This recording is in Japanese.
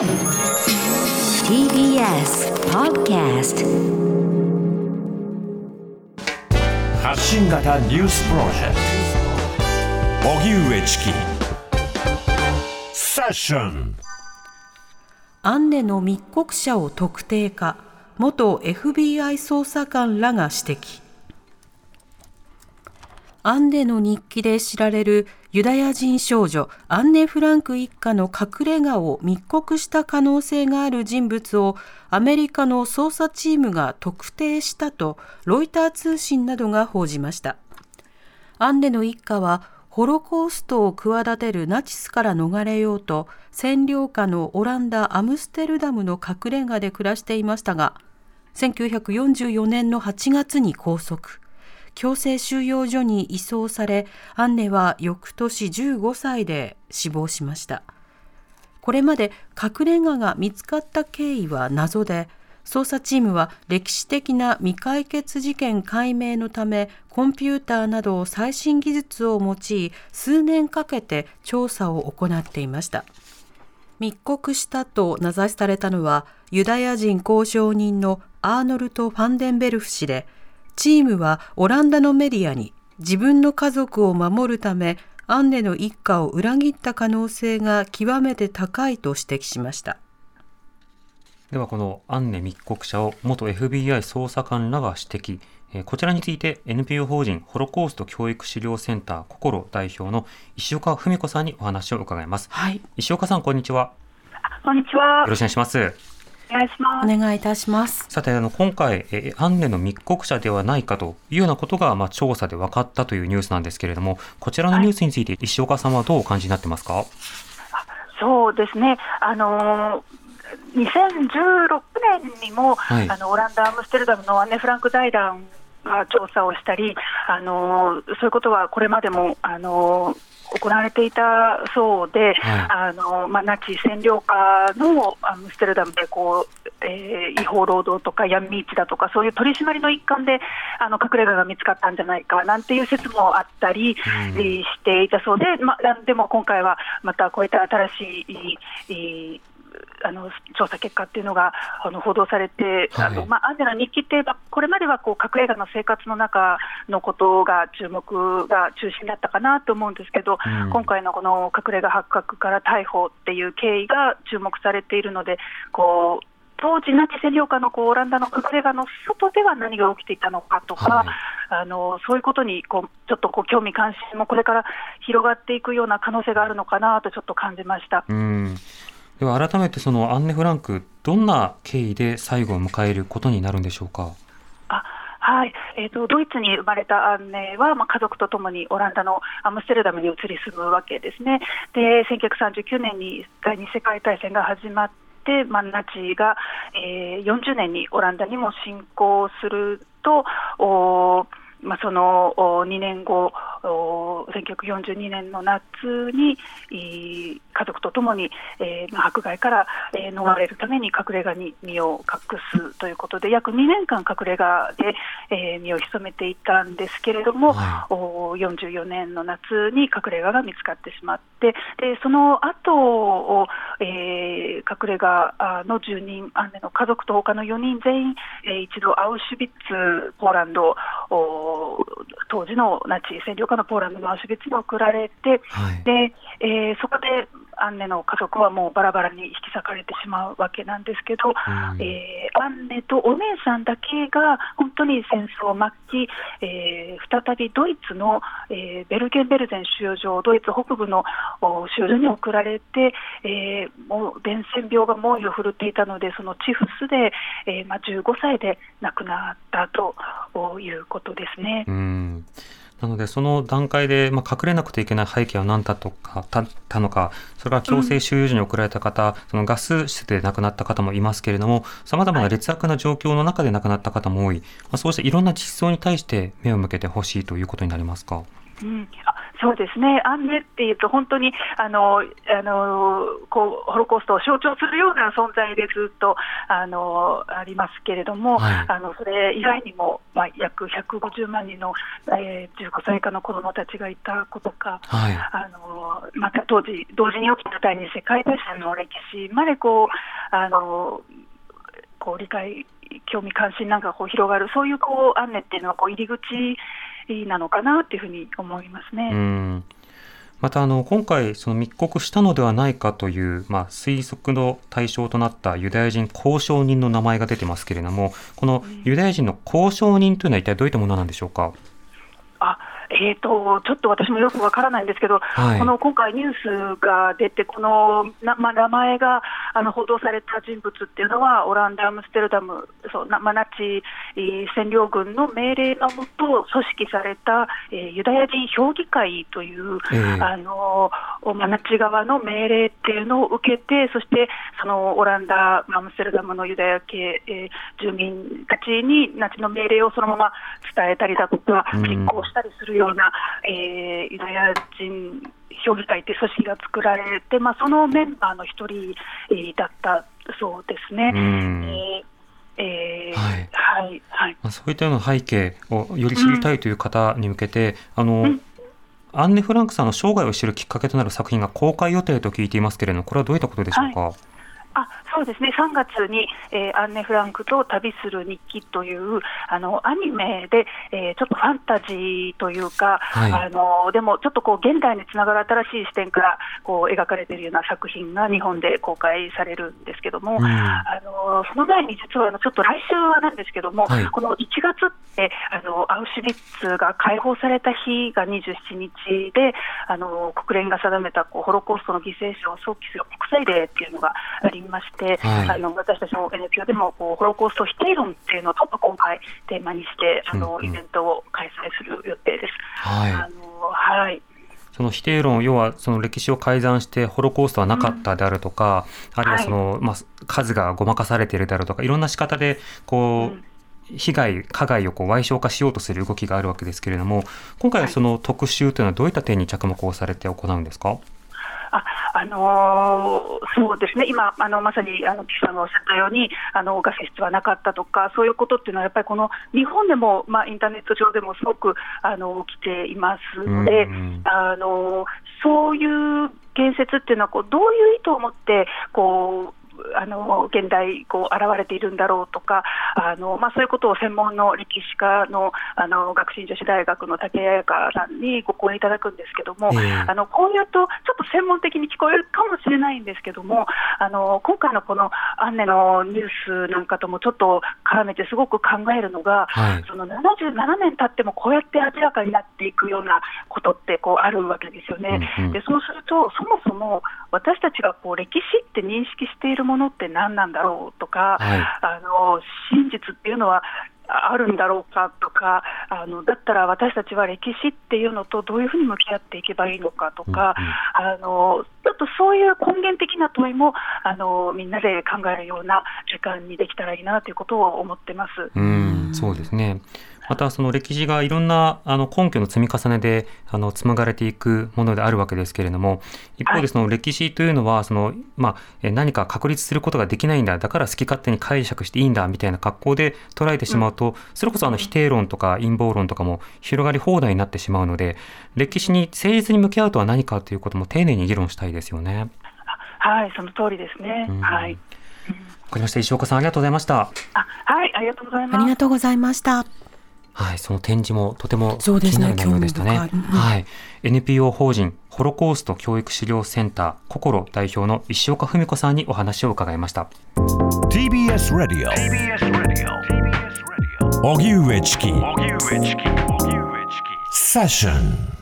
TBS Podcast 発信型ニュースプロジェクト。荻上チキ。セッション。アンネの密告者を特定か。元 FBI 捜査官らが指摘アンネの日記で知られるユダヤ人少女アンネ・フランク一家の隠れ家を密告した可能性がある人物をアメリカの捜査チームが特定したとロイター通信などが報じました。アンネの一家はホロコーストを企てるナチスから逃れようと占領下のオランダ・アムステルダムの隠れ家で暮らしていましたが1944年の8月に拘束。強制収容所に移送されアンネは翌年15歳で死亡しました。これまで隠れ家が見つかった経緯は謎で捜査チームは歴史的な未解決事件解明のためコンピューターなど最新技術を用い数年かけて調査を行っていました。密告したと名指しされたのはユダヤ人交渉人のアーノルト・ファンデンベルフ氏でチームはオランダのメディアに自分の家族を守るためアンネの一家を裏切った可能性が極めて高いと指摘しました。ではこのアンネ密告者を元 FBI 捜査官らが指摘。こちらについて NPO 法人ホロコースト教育資料センター心代表の石岡文子さんにお話を伺います、はい、石岡さんこんにちは。こんにちは。よろしくお願いしますお願いします。お願いいたします。さて、あの、今回、えアンネの密告者ではないかというようなことが、まあ、調査で分かったというニュースなんですけれども、こちらのニュースについて、石岡さんはどうお感じになってますか、はい、そうですね。あのー2016年にも、はい、あのオランダ・アムステルダムのアンネ・フランク財団が調査をしたり、あのそういうことはこれまでも、あの行われていたそうで、はい、あのまあ、ナチ占領下のアムステルダムでこう、えー、違法労働とか闇市だとか、そういう取り締まりの一環であの隠れ家が見つかったんじゃないかなんていう説もあったりしていたそうで、まあ、でも今回はまたこういった新しいあの調査結果っていうのがあの報道されて、はい、あのまあ、アンジェの日記って、これまではこう隠れ家の生活の中のことが注目が中心だったかなと思うんですけど、うん、今回のこの隠れ家発覚から逮捕っていう経緯が注目されているので、こう当時、ナチ占領下のこうオランダの隠れ家の外では何が起きていたのかとか、はい、あのそういうことにこうちょっとこう興味関心もこれから広がっていくような可能性があるのかなとちょっと感じました。うんでは改めてそのアンネ・フランク、どんな経緯で最後を迎えることになるんでしょうか？あはいえーと、ドイツに生まれたアンネは、まあ、家族とともにオランダのアムステルダムに移り住むわけですね。で1939年に第二次世界大戦が始まって、まあ、ナチが、えー、40年にオランダにも侵攻すると、おまあ、その2年後、1942年の夏に家族とともに、えー、迫害から、えー、逃れるために隠れ家に身を隠すということで、約2年間隠れ家で、えー、身を潜めていたんですけれども、はい、44年の夏に隠れ家が見つかってしまって、でその後を、えー、隠れ家の住人、アンネの家族と他の4人全員、えー、一度アウシュビッツ、ポーランド、当時のナチ占領下のポーランドのアウシュビッツに送られて、はい、でえー、そこでアンネの家族はもうバラバラに引き裂かれてしまうわけなんですけど、うん、えー、アンネとお姉さんだけが本当に戦争末期、えー、再びドイツの、えー、ベルゲンベルゼン収容所、ドイツ北部の収容所に送られて、えー、もう伝染病が猛威を振るっていたので、そのチフスで、えーまあ、15歳で亡くなったということですね。うんなので、その段階で、まあ、隠れなくてはいけない背景は何だとか、たたのか、それから強制収容所に送られた方、うん、そのガス室で亡くなった方もいますけれども、さまざまな劣悪な状況の中で亡くなった方も多い、まあ、そうしたいろんな実相に対して目を向けてほしいということになりますか？うん、あそうですね、アンネっていうと、本当にあのあのこうホロコーストを象徴するような存在でずっとあのありますけれども、はい。あのそれ以外にも、まあ、約150万人の、えー、15歳以下の子どもたちがいたことか、はい。あのまた当時、同時に起きた第二次世界大戦の歴史までこうあのこう理解、興味関心なんかがこう広がる、そういうこうアンネっていうのはこう入り口なのかなっていうふうに思いますね。うんまたあの今回、その密告したのではないかという、まあ、推測の対象となったユダヤ人交渉人の名前が出てますけれども、このユダヤ人の交渉人というのは一体どういったものなんでしょうか？あえー、とちょっと私もよくわからないんですけど、はいこの今回、ニュースが出て、このな、まあ、名前があの報道された人物っていうのは、オランダ、アムステルダム、そうなまあナチえー占領軍の命令のもと組織された、えーユダヤ人評議会という、ええ。あのまあナチ側の命令っていうのを受けて、そしてそのオランダ、アムステルダムのユダヤ系、えー住民たちにナチの命令をそのまま伝えたりだとか、うん。実行したりするような、えーユダヤ人評議会という組織が作られて、まあ、そのメンバーの一人、えーだったそうですね。うん。えーえーはい。はいはい。まあ、そういったような背景をより知りたいという方に向けて、あの、アンネ・フランクさんの生涯を知るきっかけとなる作品が公開予定と聞いていますけれども、これはどういったことでしょうか？あそうですね、3月に、えーアンネ・フランクと旅する日記というあのアニメで、えーちょっとファンタジーというか、はい。あのでもちょっとこう現代につながる新しい視点からこう描かれているような作品が日本で公開されるんですけども、うん。あのその前に実はあのちょっと来週はなんですけども、はい。この1月ってあのアウシュビッツが解放された日が27日で、あの国連が定めたこうホロコーストの犠牲者を想起する国際デーっていうのがありまして、はい。あの私たちの NPO でもこうホロコースト否定論っていうのを今回テーマにしてあの、うんうん。イベントを開催する予定です。はい。あのはい。その否定論、要はその歴史を改ざんしてホロコーストはなかったであるとか、あるいはその、まあ、数がごまかされているであるとか、いろんな仕方でこう、被害、加害をこう賠償化しようとする動きがあるわけですけれども、今回はその特集というのはどういった点に着目をされて行うんですか？ああのーそうですね、今、あのまさにあの岸さんがおっしゃったように、あのガス室はなかったとか、そういうことっていうのは、やっぱりこの日本でも、まあ、インターネット上でもすごくあの起きていますので、うんうんあのそういう言説っていうのはこう、どういう意図を持ってこうあの現代こう現れているんだろうとか、あのまあ、そういうことを専門の歴史家のあの学習女子大学の竹谷彩香さんにご講演いただくんですけども、ええ。あのこういうと、ちょっと専門的に聞こえるかもしれないんですけども、あの今回のこのアンネのニュースなんかともちょっと絡めて、すごく考えるのが、はい。その77年経ってもこうやって明らかになっていくようなことってこうあるわけですよね。うんうん。でそうすると、そもそも私たちがこう歴史って認識しているものって何なんだろうとか、はい。あの真実っていうのはああるんだろうかとかあの、だったら私たちは歴史っていうのとどういうふうに向き合っていけばいいのかとか、あのちょっとそういう根源的な問いもあのみんなで考えるような時間にできたらいいなということを思ってます。うん、そうですね。またその歴史がいろんなあの根拠の積み重ねであの紡がれていくものであるわけですけれども一方はいでその歴史というのはその、まあ、え何か確立することができないんだだから好き勝手に解釈していいんだみたいな格好で捉えてしまうと、それこそあの否定論とか陰謀論とかも広がり放題になってしまうので歴史に誠実に向き合うとは何かということも丁寧に議論したいですよね。はい、その通りですね。うんはい。わかりました石岡さんありがとうございました。あ、はい、ありがとうございあます。りがとうございました。はい、その展示もとても気そうですねになる内容でしたね。興味深いうんはい、NPO 法人ホロコースト教育資料センター心代表の石岡文子さんにお話を伺いました。TBS Radio 荻上チキセッション